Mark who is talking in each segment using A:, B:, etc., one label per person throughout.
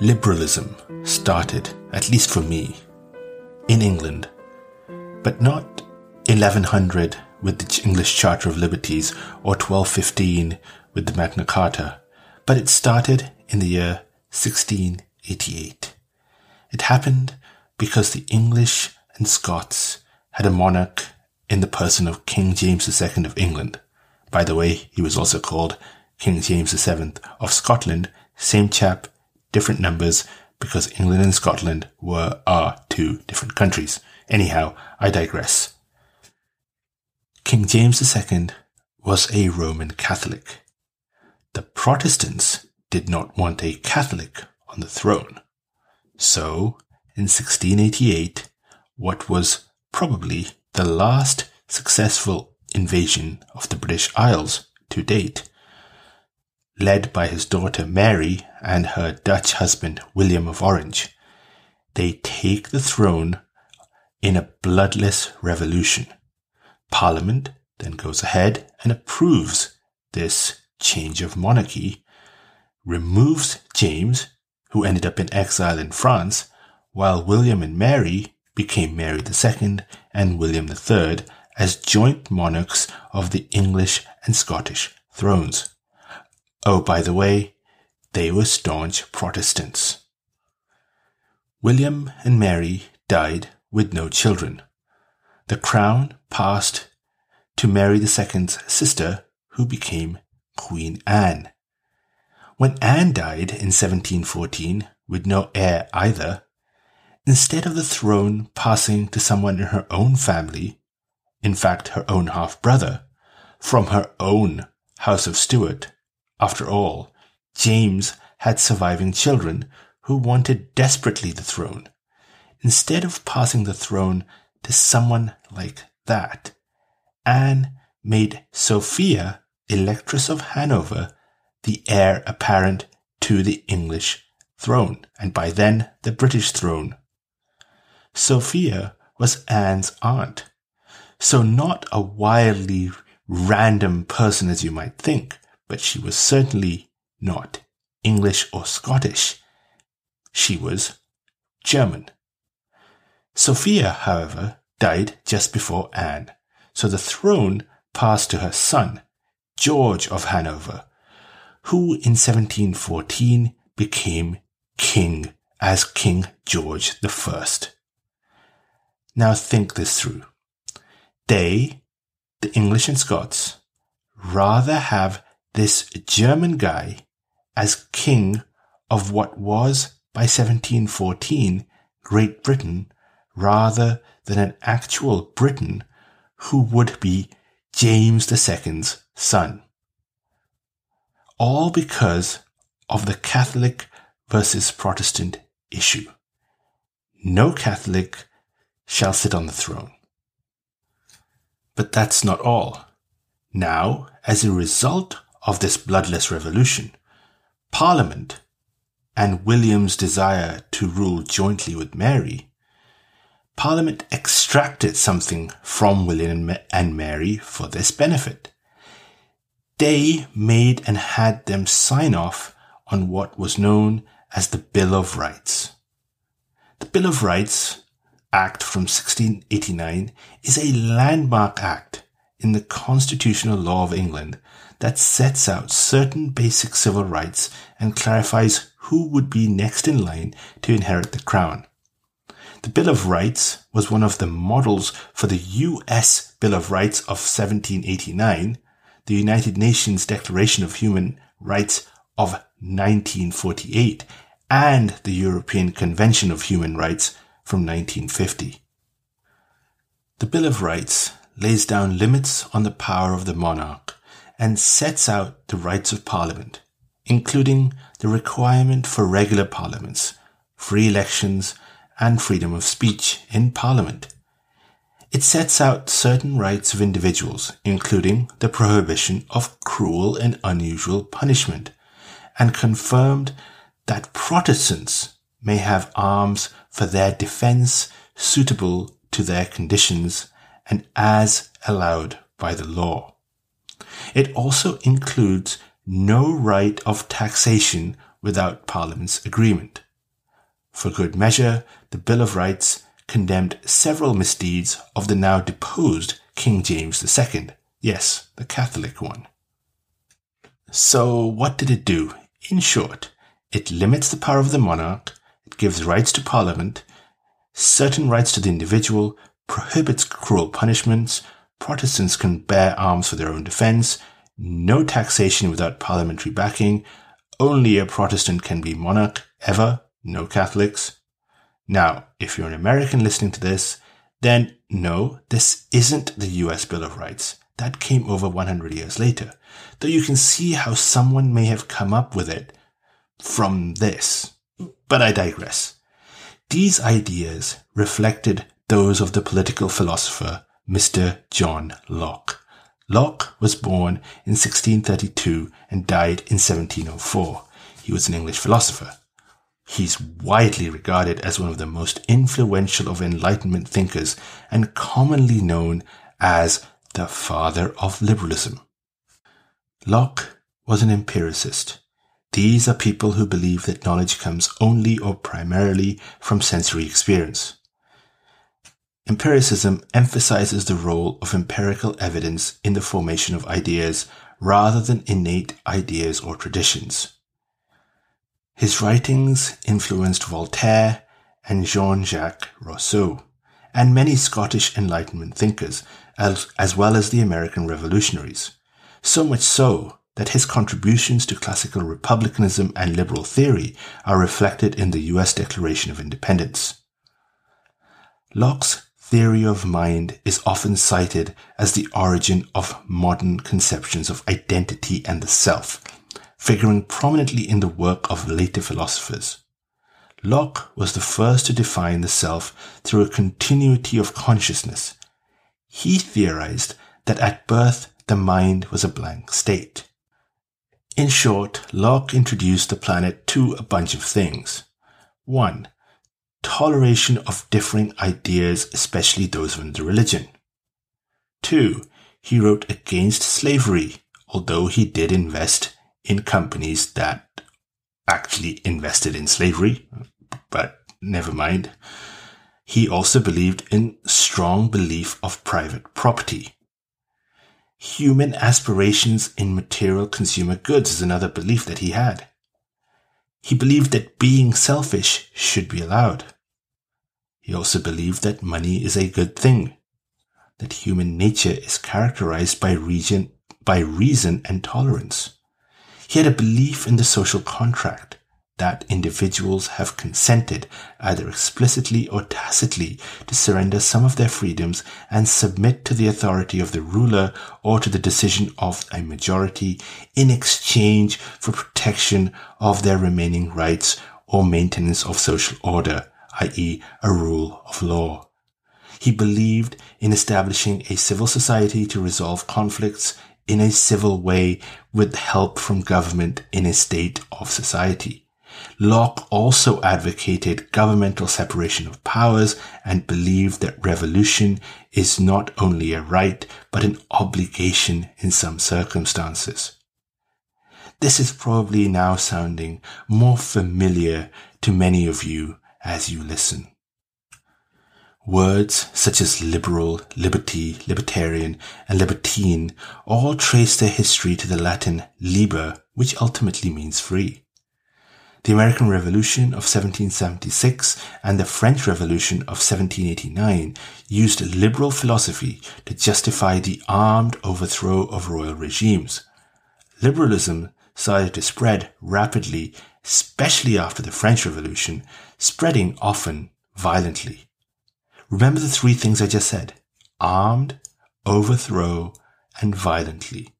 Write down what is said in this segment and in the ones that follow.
A: liberalism started, at least for me, in England, but not 1100 with the English Charter of Liberties or 1215 with the Magna Carta, but it started in the year 1688. It happened because the English and Scots had a monarch in the person of King James II of England. By the way, he was also called King James VII of Scotland, same chap, different numbers, because England and Scotland were are two different countries. Anyhow, I digress. King James II was a Roman Catholic. The Protestants did not want a Catholic on the throne. So, in 1688, what was probably the last successful invasion of the British Isles to date, led by his daughter Mary and her Dutch husband William of Orange. They take the throne in a bloodless revolution. Parliament then goes ahead and approves this change of monarchy, removes James, who ended up in exile in France, while William and Mary became Mary II and William III as joint monarchs of the English and Scottish thrones. Oh, by the way, they were staunch Protestants. William and Mary died with no children. The crown passed to Mary II's sister, who became Queen Anne. When Anne died in 1714 with no heir either, instead of the throne passing to someone in her own family, in fact her own half brother, from her own House of Stuart, after all, James had surviving children who wanted desperately the throne. Instead of passing the throne to someone like that, Anne made Sophia, Electress of Hanover, the heir apparent to the English throne, and by then the British throne. Sophia was Anne's aunt, so not a wildly random person as you might think but she was certainly not English or Scottish. She was German. Sophia, however, died just before Anne, so the throne passed to her son, George of Hanover, who in 1714 became king as King George I. Now think this through. They, the English and Scots, rather have this German guy as king of what was by 1714 Great Britain rather than an actual Briton who would be James II's son. All because of the Catholic versus Protestant issue. No Catholic shall sit on the throne. But that's not all. Now, as a result of this bloodless revolution, Parliament, and William's desire to rule jointly with Mary, Parliament extracted something from William and Mary for this benefit. They made and had them sign off on what was known as the Bill of Rights. The Bill of Rights Act from 1689 is a landmark act in the constitutional law of England that sets out certain basic civil rights and clarifies who would be next in line to inherit the crown. The Bill of Rights was one of the models for the US Bill of Rights of 1789, the United Nations Declaration of Human Rights of 1948, and the European Convention of Human Rights from 1950. The Bill of Rights lays down limits on the power of the monarch and sets out the rights of Parliament, including the requirement for regular parliaments, free elections, and freedom of speech in Parliament. It sets out certain rights of individuals, including the prohibition of cruel and unusual punishment, and confirmed that Protestants may have arms for their defense suitable to their conditions and as allowed by the law. It also includes no right of taxation without Parliament's agreement. For good measure, the Bill of Rights condemned several misdeeds of the now deposed King James II. Yes, the Catholic one. So, what did it do? In short, it limits the power of the monarch, it gives rights to parliament, certain rights to the individual, prohibits cruel punishments, Protestants can bear arms for their own defense, no taxation without parliamentary backing, only a Protestant can be monarch, ever, no Catholics. Now, if you're an American listening to this, then no, this isn't the US Bill of Rights. That came over 100 years later. Though you can see how someone may have come up with it from this. But I digress. These ideas reflected those of the political philosopher Mr. John Locke. Locke was born in 1632 and died in 1704. He was an English philosopher. He's widely regarded as one of the most influential of Enlightenment thinkers and commonly known as the father of liberalism. Locke was an empiricist. These are people who believe that knowledge comes only or primarily from sensory experience. Empiricism emphasizes the role of empirical evidence in the formation of ideas rather than innate ideas or traditions. His writings influenced Voltaire and Jean-Jacques Rousseau, and many Scottish Enlightenment thinkers, as, as well as the American revolutionaries. So much so that his contributions to classical republicanism and liberal theory are reflected in the US Declaration of Independence. Locke's theory of mind is often cited as the origin of modern conceptions of identity and the self, figuring prominently in the work of later philosophers. Locke was the first to define the self through a continuity of consciousness. He theorized that at birth the mind was a blank slate. In short, Locke introduced the planet to a bunch of things. 1. Toleration of differing ideas, especially those of the religion. 2. He wrote against slavery, although he did invest in companies that actually invested in slavery, but never mind. He also believed in strong belief of private property. Human aspirations in material consumer goods is another belief that he had. He believed that being selfish should be allowed. He also believed that money is a good thing, that human nature is characterized by reason, by reason and tolerance. He had a belief in the social contract that individuals have consented, either explicitly or tacitly, to surrender some of their freedoms and submit to the authority of the ruler or to the decision of a majority in exchange for protection of their remaining rights or maintenance of social order, i.e. a rule of law. He believed in establishing a civil society to resolve conflicts in a civil way with help from government in a state of society. Locke also advocated governmental separation of powers and believed that revolution is not only a right, but an obligation in some circumstances. This is probably now sounding more familiar to many of you as you listen. Words such as liberal, liberty, libertarian, and libertine all trace their history to the Latin liber, which ultimately means free. The American Revolution of 1776 and the French Revolution of 1789 used liberal philosophy to justify the armed overthrow of royal regimes. Liberalism started to spread rapidly, especially after the French Revolution, spreading often violently. Remember the three things I just said armed, overthrow, and violently.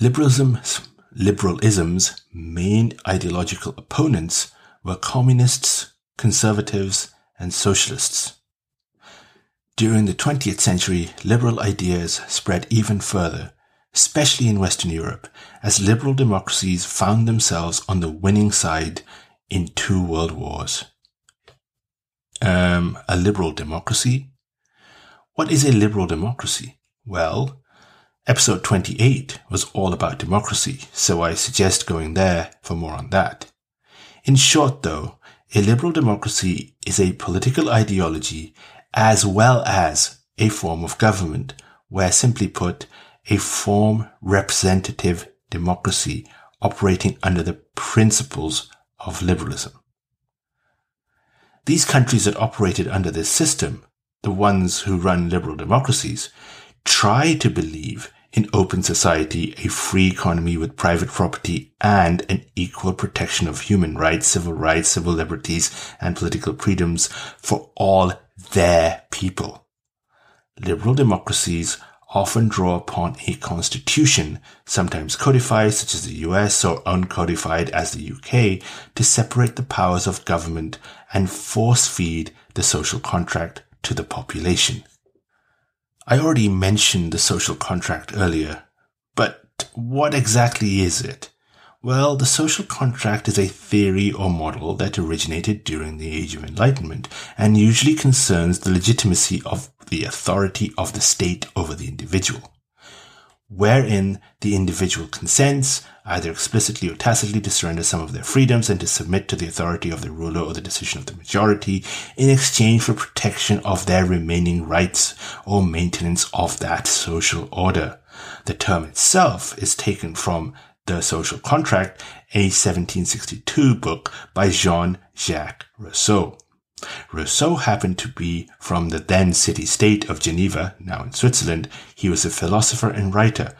A: Liberalism's, liberalism's main ideological opponents were communists, conservatives, and socialists. During the 20th century, liberal ideas spread even further, especially in Western Europe, as liberal democracies found themselves on the winning side in two world wars um, a liberal democracy. What is a liberal democracy? Well, episode 28 was all about democracy, so I suggest going there for more on that. In short, though, a liberal democracy is a political ideology as well as a form of government, where simply put, a form representative democracy operating under the principles of liberalism. These countries that operated under this system, the ones who run liberal democracies, try to believe in open society, a free economy with private property and an equal protection of human rights, civil rights, civil liberties, and political freedoms for all their people. Liberal democracies often draw upon a constitution, sometimes codified such as the US or uncodified as the UK, to separate the powers of government and force feed the social contract to the population. I already mentioned the social contract earlier, but what exactly is it? Well, the social contract is a theory or model that originated during the Age of Enlightenment and usually concerns the legitimacy of the authority of the state over the individual, wherein the individual consents, either explicitly or tacitly, to surrender some of their freedoms and to submit to the authority of the ruler or the decision of the majority in exchange for protection of their remaining rights or maintenance of that social order. The term itself is taken from The Social Contract, a 1762 book by Jean-Jacques Rousseau. Rousseau happened to be from the then city-state of Geneva, now in Switzerland. He was a philosopher and writer.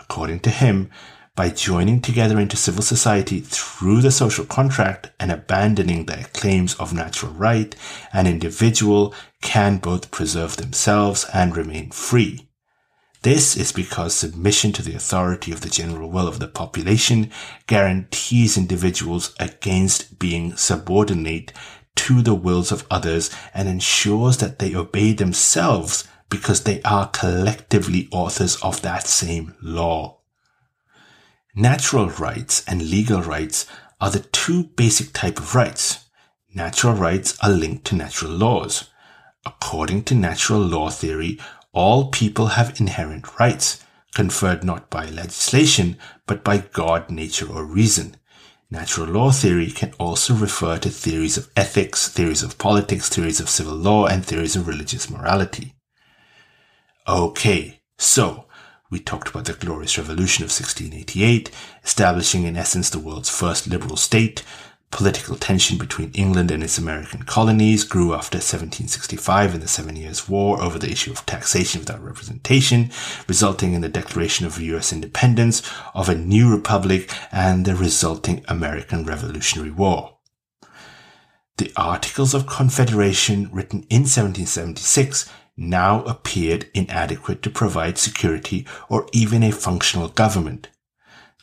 A: According to him, by joining together into civil society through the social contract and abandoning their claims of natural right, an individual can both preserve themselves and remain free. This is because submission to the authority of the general will of the population guarantees individuals against being subordinate to the wills of others and ensures that they obey themselves because they are collectively authors of that same law. Natural rights and legal rights are the two basic type of rights. Natural rights are linked to natural laws. According to natural law theory, all people have inherent rights, conferred not by legislation, but by God, nature, or reason. Natural law theory can also refer to theories of ethics, theories of politics, theories of civil law, and theories of religious morality. Okay, so we talked about the Glorious Revolution of 1688, establishing in essence the world's first liberal state. Political tension between England and its American colonies grew after 1765 and the Seven Years' War over the issue of taxation without representation, resulting in the declaration of US independence, of a new republic, and the resulting American Revolutionary War. The Articles of Confederation, written in 1776, now appeared inadequate to provide security or even a functional government.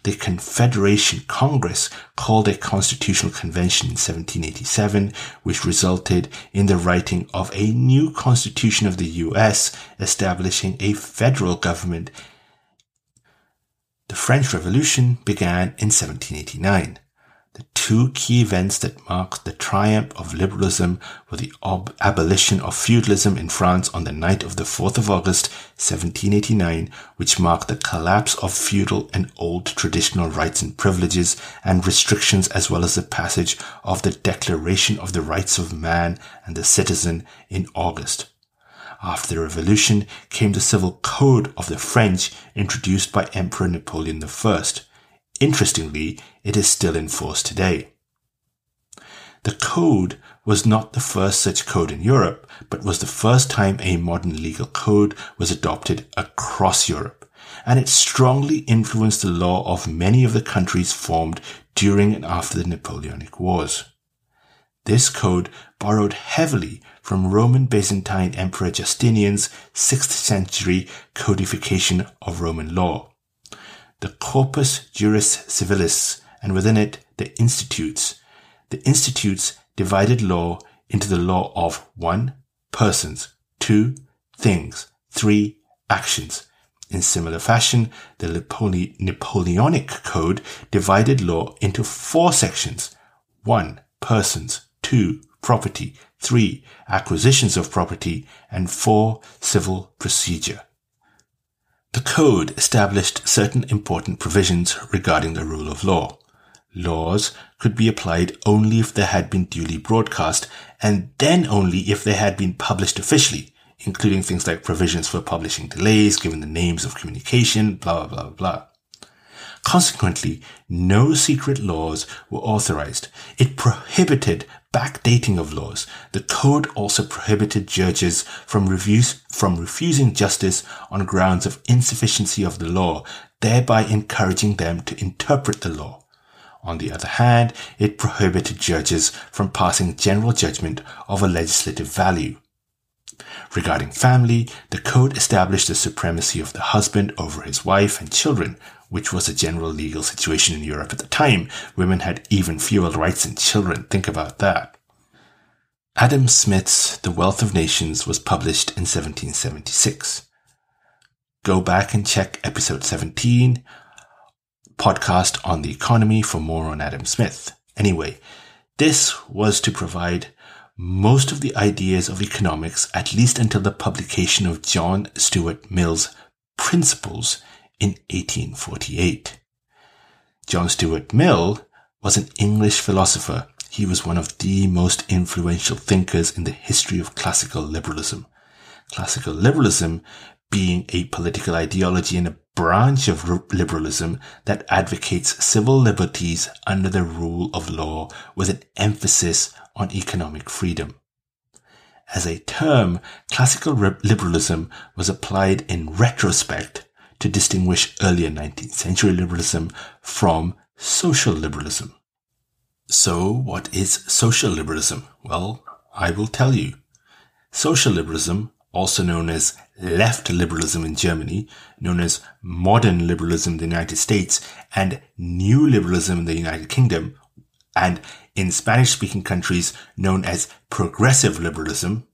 A: The Confederation Congress called a constitutional convention in 1787, which resulted in the writing of a new constitution of the US establishing a federal government. The French Revolution began in 1789. The two key events that marked the triumph of liberalism were the ob- abolition of feudalism in France on the night of the 4th of August 1789, which marked the collapse of feudal and old traditional rights and privileges and restrictions as well as the passage of the Declaration of the Rights of Man and the Citizen in August. After the revolution came the civil code of the French introduced by Emperor Napoleon I Interestingly, it is still in force today. The code was not the first such code in Europe, but was the first time a modern legal code was adopted across Europe, and it strongly influenced the law of many of the countries formed during and after the Napoleonic Wars. This code borrowed heavily from Roman Byzantine Emperor Justinian's 6th century codification of Roman law the corpus juris civilis, and within it the institutes. The institutes divided law into the law of 1. Persons, 2. Things, 3. Actions. In similar fashion, the Napoleonic Code divided law into four sections. 1. Persons, 2. Property, 3. Acquisitions of property, and 4. Civil procedure. The code established certain important provisions regarding the rule of law. laws could be applied only if they had been duly broadcast and then only if they had been published officially, including things like provisions for publishing delays, given the names of communication, blah, blah, blah, blah. Consequently, no secret laws were authorized. It prohibited backdating of laws. The code also prohibited judges from, from refusing justice on grounds of insufficiency of the law, thereby encouraging them to interpret the law. On the other hand, it prohibited judges from passing general judgment of a legislative value. Regarding family, the code established the supremacy of the husband over his wife and children, which was a general legal situation in Europe at the time. Women had even fewer rights than children. Think about that. Adam Smith's The Wealth of Nations was published in 1776. Go back and check episode 17 podcast on the economy for more on Adam Smith. Anyway, this was to provide most of the ideas of economics, at least until the publication of John Stuart Mill's Principles in 1848. John Stuart Mill was an English philosopher. He was one of the most influential thinkers in the history of classical liberalism. Classical liberalism being a political ideology and a branch of liberalism that advocates civil liberties under the rule of law with an emphasis on economic freedom. As a term, classical liberalism was applied in retrospect to distinguish earlier 19th century liberalism from social liberalism. So what is social liberalism? Well, I will tell you. Social liberalism also known as left liberalism in Germany, known as modern liberalism in the United States, and new liberalism in the United Kingdom, and in Spanish speaking countries known as progressive liberalism.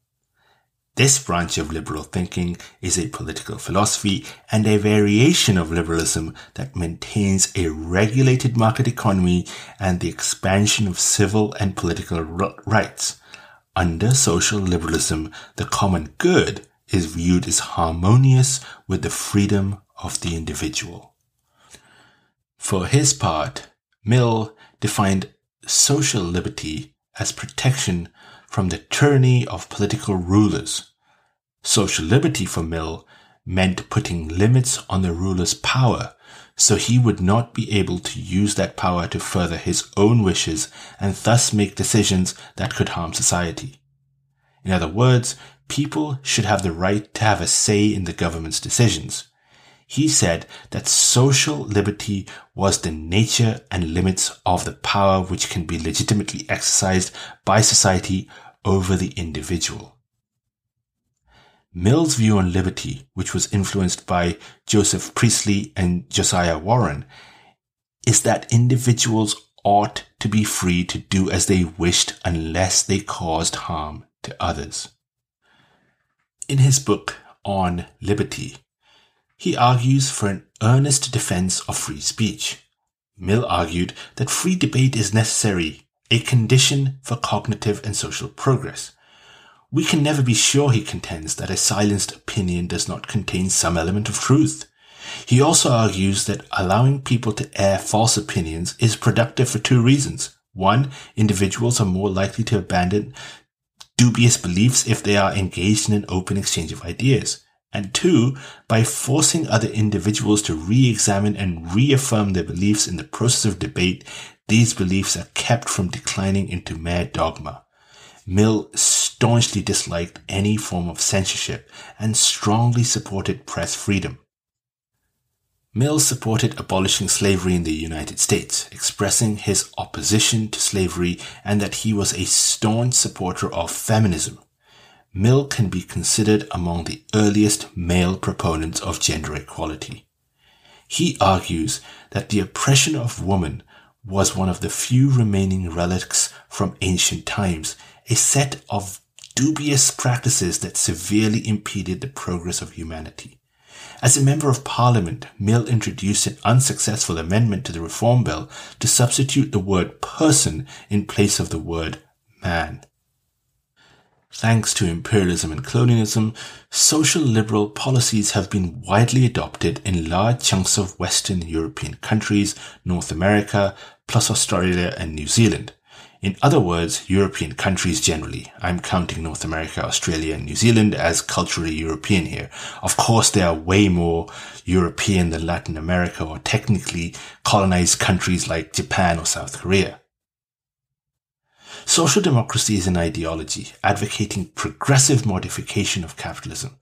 A: This branch of liberal thinking is a political philosophy and a variation of liberalism that maintains a regulated market economy and the expansion of civil and political rights under social liberalism, the common good is viewed as harmonious with the freedom of the individual. For his part, Mill defined social liberty as protection from the tyranny of political rulers. Social liberty for Mill meant putting limits on the ruler's power so he would not be able to use that power to further his own wishes and thus make decisions that could harm society. In other words, people should have the right to have a say in the government's decisions. He said that social liberty was the nature and limits of the power which can be legitimately exercised by society over the individual. Mill's view on liberty, which was influenced by Joseph Priestley and Josiah Warren, is that individuals ought to be free to do as they wished unless they caused harm to others. In his book on liberty, he argues for an earnest defense of free speech. Mill argued that free debate is necessary, a condition for cognitive and social progress. We can never be sure, he contends, that a silenced opinion does not contain some element of truth. He also argues that allowing people to air false opinions is productive for two reasons. One, individuals are more likely to abandon dubious beliefs if they are engaged in an open exchange of ideas. And two, by forcing other individuals to re-examine and reaffirm their beliefs in the process of debate, these beliefs are kept from declining into mere dogma. Mill staunchly disliked any form of censorship and strongly supported press freedom. Mill supported abolishing slavery in the United States, expressing his opposition to slavery and that he was a staunch supporter of feminism. Mill can be considered among the earliest male proponents of gender equality. He argues that the oppression of woman was one of the few remaining relics from ancient times a set of dubious practices that severely impeded the progress of humanity. As a member of parliament, Mill introduced an unsuccessful amendment to the reform bill to substitute the word person in place of the word man. Thanks to imperialism and colonialism, social liberal policies have been widely adopted in large chunks of Western European countries, North America, plus Australia and New Zealand. In other words, European countries generally. I'm counting North America, Australia, and New Zealand as culturally European here. Of course, they are way more European than Latin America or technically colonized countries like Japan or South Korea. Social democracy is an ideology advocating progressive modification of capitalism.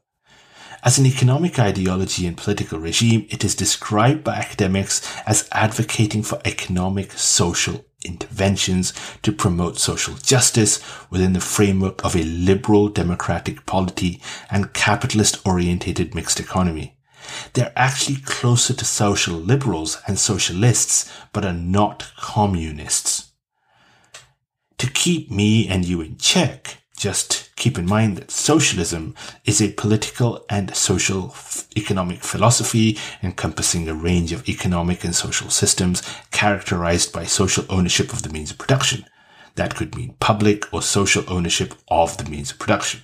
A: As an economic ideology and political regime, it is described by academics as advocating for economic, social, interventions to promote social justice within the framework of a liberal democratic polity and capitalist orientated mixed economy. They're actually closer to social liberals and socialists, but are not communists. To keep me and you in check, just keep in mind that socialism is a political and social economic philosophy encompassing a range of economic and social systems characterized by social ownership of the means of production. That could mean public or social ownership of the means of production.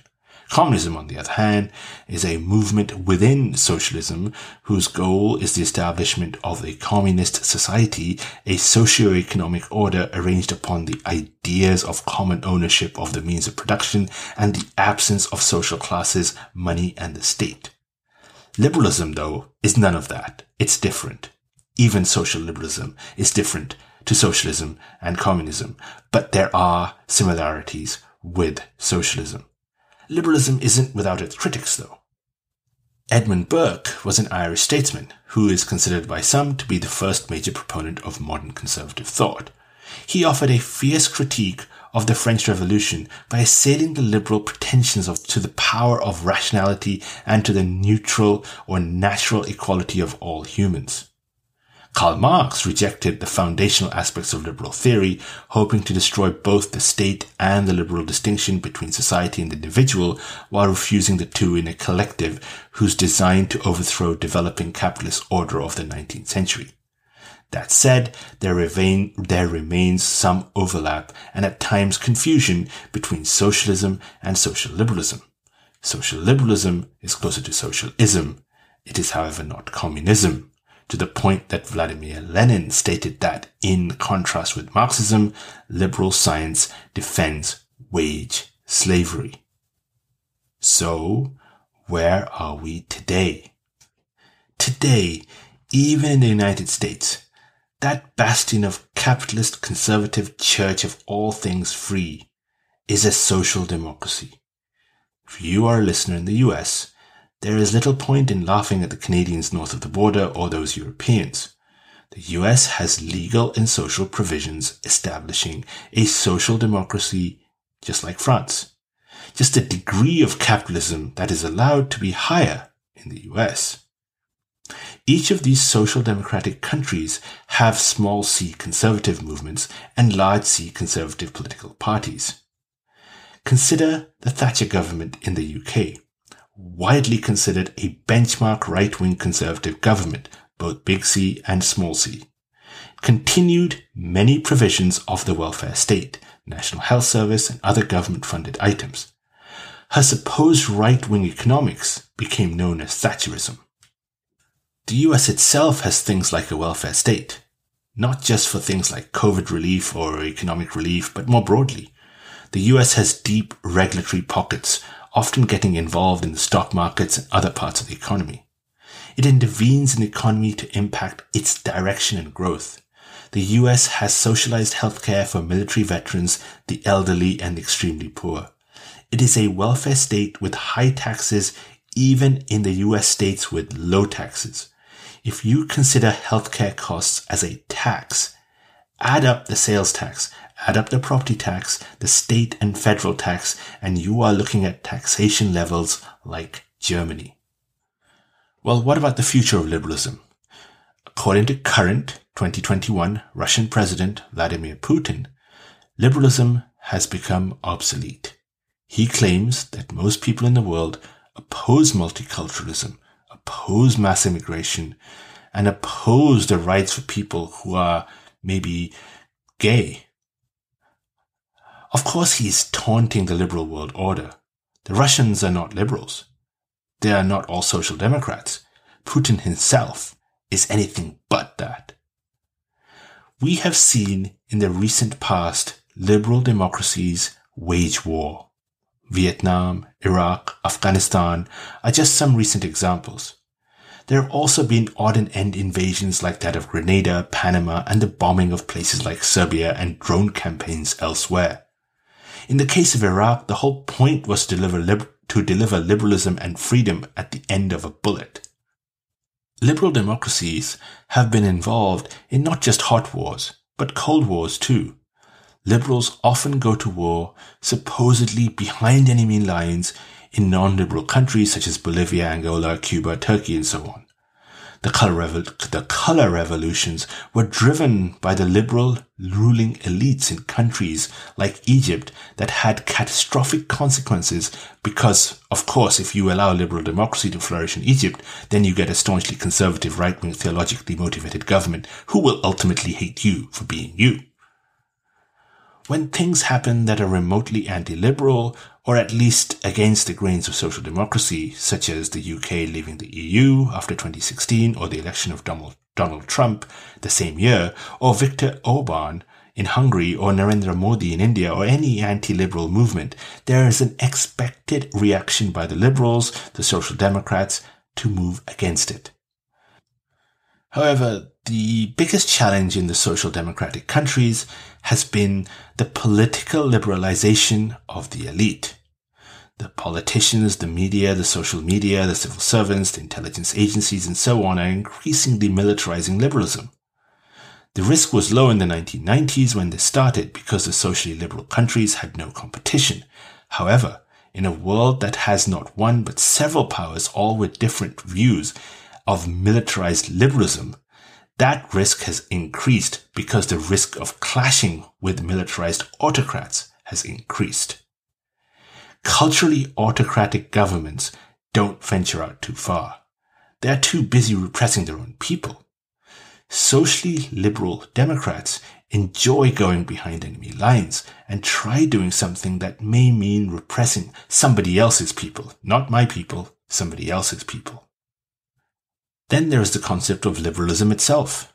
A: Communism, on the other hand, is a movement within socialism whose goal is the establishment of a communist society, a socio-economic order arranged upon the ideas of common ownership of the means of production and the absence of social classes, money, and the state. Liberalism, though, is none of that. It's different. Even social liberalism is different to socialism and communism, but there are similarities with socialism. Liberalism isn't without its critics, though. Edmund Burke was an Irish statesman who is considered by some to be the first major proponent of modern conservative thought. He offered a fierce critique of the French Revolution by assailing the liberal pretensions of, to the power of rationality and to the neutral or natural equality of all humans. Karl Marx rejected the foundational aspects of liberal theory, hoping to destroy both the state and the liberal distinction between society and the individual, while refusing the two in a collective whose design to overthrow developing capitalist order of the 19th century. That said, there, remain, there remains some overlap and at times confusion between socialism and social liberalism. Social liberalism is closer to socialism. It is, however, not communism to the point that Vladimir Lenin stated that, in contrast with Marxism, liberal science defends wage slavery. So, where are we today? Today, even in the United States, that bastion of capitalist conservative church of all things free is a social democracy. If you are a listener in the US, there is little point in laughing at the Canadians north of the border or those Europeans. The US has legal and social provisions establishing a social democracy just like France. Just a degree of capitalism that is allowed to be higher in the US. Each of these social democratic countries have small c conservative movements and large c conservative political parties. Consider the Thatcher government in the UK widely considered a benchmark right-wing conservative government, both big C and small c. Continued many provisions of the welfare state, National Health Service and other government funded items. Her supposed right-wing economics became known as Thatcherism. The US itself has things like a welfare state, not just for things like COVID relief or economic relief, but more broadly. The US has deep regulatory pockets often getting involved in the stock markets and other parts of the economy. It intervenes in the economy to impact its direction and growth. The US has socialized healthcare for military veterans, the elderly, and the extremely poor. It is a welfare state with high taxes, even in the US states with low taxes. If you consider healthcare costs as a tax, add up the sales tax, add up the property tax, the state and federal tax, and you are looking at taxation levels like Germany. Well, what about the future of liberalism? According to current 2021 Russian President Vladimir Putin, liberalism has become obsolete. He claims that most people in the world oppose multiculturalism, oppose mass immigration, and oppose the rights for people who are maybe gay of course, he is taunting the liberal world order. The Russians are not liberals. They are not all social democrats. Putin himself is anything but that. we have seen in the recent past liberal democracies wage war. Vietnam, Iraq, Afghanistan are just some recent examples. There have also been odd and end invasions like that of Grenada, Panama, and the bombing of places like Serbia and drone campaigns elsewhere. In the case of Iraq, the whole point was to deliver, to deliver liberalism and freedom at the end of a bullet. Liberal democracies have been involved in not just hot wars, but cold wars too. Liberals often go to war supposedly behind enemy lines in non-liberal countries such as Bolivia, Angola, Cuba, Turkey, and so on. The color, the color revolutions were driven by the liberal ruling elites in countries like Egypt that had catastrophic consequences because, of course, if you allow liberal democracy to flourish in Egypt, then you get a staunchly conservative, right-wing, theologically motivated government who will ultimately hate you for being you. When things happen that are remotely anti-liberal or at least against the grains of social democracy, such as the UK leaving the EU after 2016 or the election of Donald, Trump the same year, or Viktor Orban in Hungary or Narendra Modi in India or any anti-liberal movement, there is an expected reaction by the liberals, the social democrats, to move against it. However, the biggest challenge in the social democratic countries has been the political liberalization of the elite. The politicians, the media, the social media, the civil servants, the intelligence agencies, and so on are increasingly militarizing liberalism. The risk was low in the 1990s when this started because the socially liberal countries had no competition. However, in a world that has not one but several powers, all with different views of militarized liberalism, that risk has increased because the risk of clashing with militarized autocrats has increased. Culturally autocratic governments don't venture out too far. They are too busy repressing their own people. Socially liberal Democrats enjoy going behind enemy lines and try doing something that may mean repressing somebody else's people, not my people, somebody else's people. Then there is the concept of liberalism itself.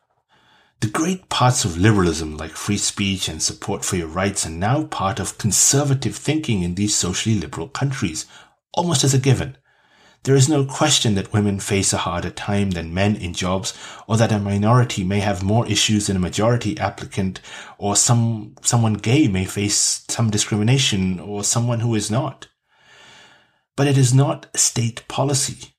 A: The great parts of liberalism, like free speech and support for your rights, are now part of conservative thinking in these socially liberal countries, almost as a given. There is no question that women face a harder time than men in jobs, or that a minority may have more issues than a majority applicant, or some, someone gay may face some discrimination, or someone who is not. But it is not state policy.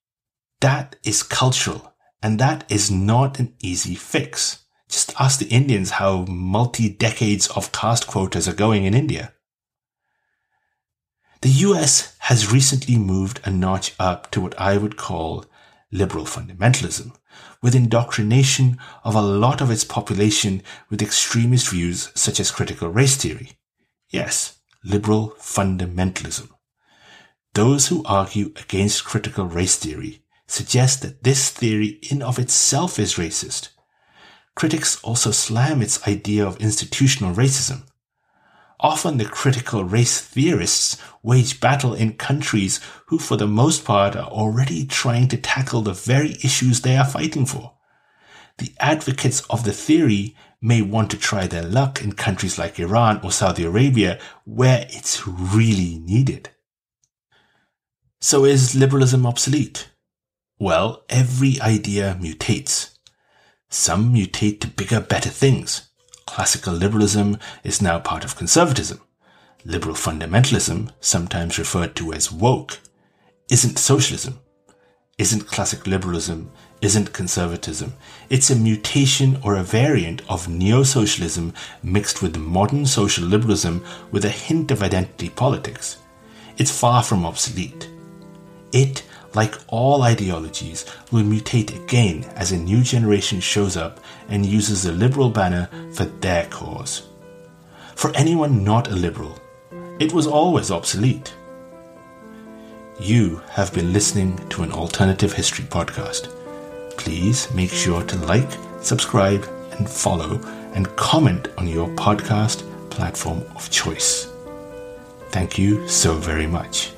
A: That is cultural, and that is not an easy fix. Just ask the Indians how multi decades of caste quotas are going in India. The US has recently moved a notch up to what I would call liberal fundamentalism, with indoctrination of a lot of its population with extremist views such as critical race theory. Yes, liberal fundamentalism. Those who argue against critical race theory suggest that this theory in of itself is racist. Critics also slam its idea of institutional racism. Often the critical race theorists wage battle in countries who for the most part are already trying to tackle the very issues they are fighting for. The advocates of the theory may want to try their luck in countries like Iran or Saudi Arabia where it's really needed. So is liberalism obsolete? Well, every idea mutates. Some mutate to bigger, better things. Classical liberalism is now part of conservatism. Liberal fundamentalism, sometimes referred to as woke, isn't socialism, isn't classic liberalism, isn't conservatism. It's a mutation or a variant of neo-socialism mixed with modern social liberalism with a hint of identity politics. It's far from obsolete. It like all ideologies, will mutate again as a new generation shows up and uses the liberal banner for their cause. For anyone not a liberal, it was always obsolete. You have been listening to an alternative history podcast. Please make sure to like, subscribe, and follow and comment on your podcast platform of choice. Thank you so very much.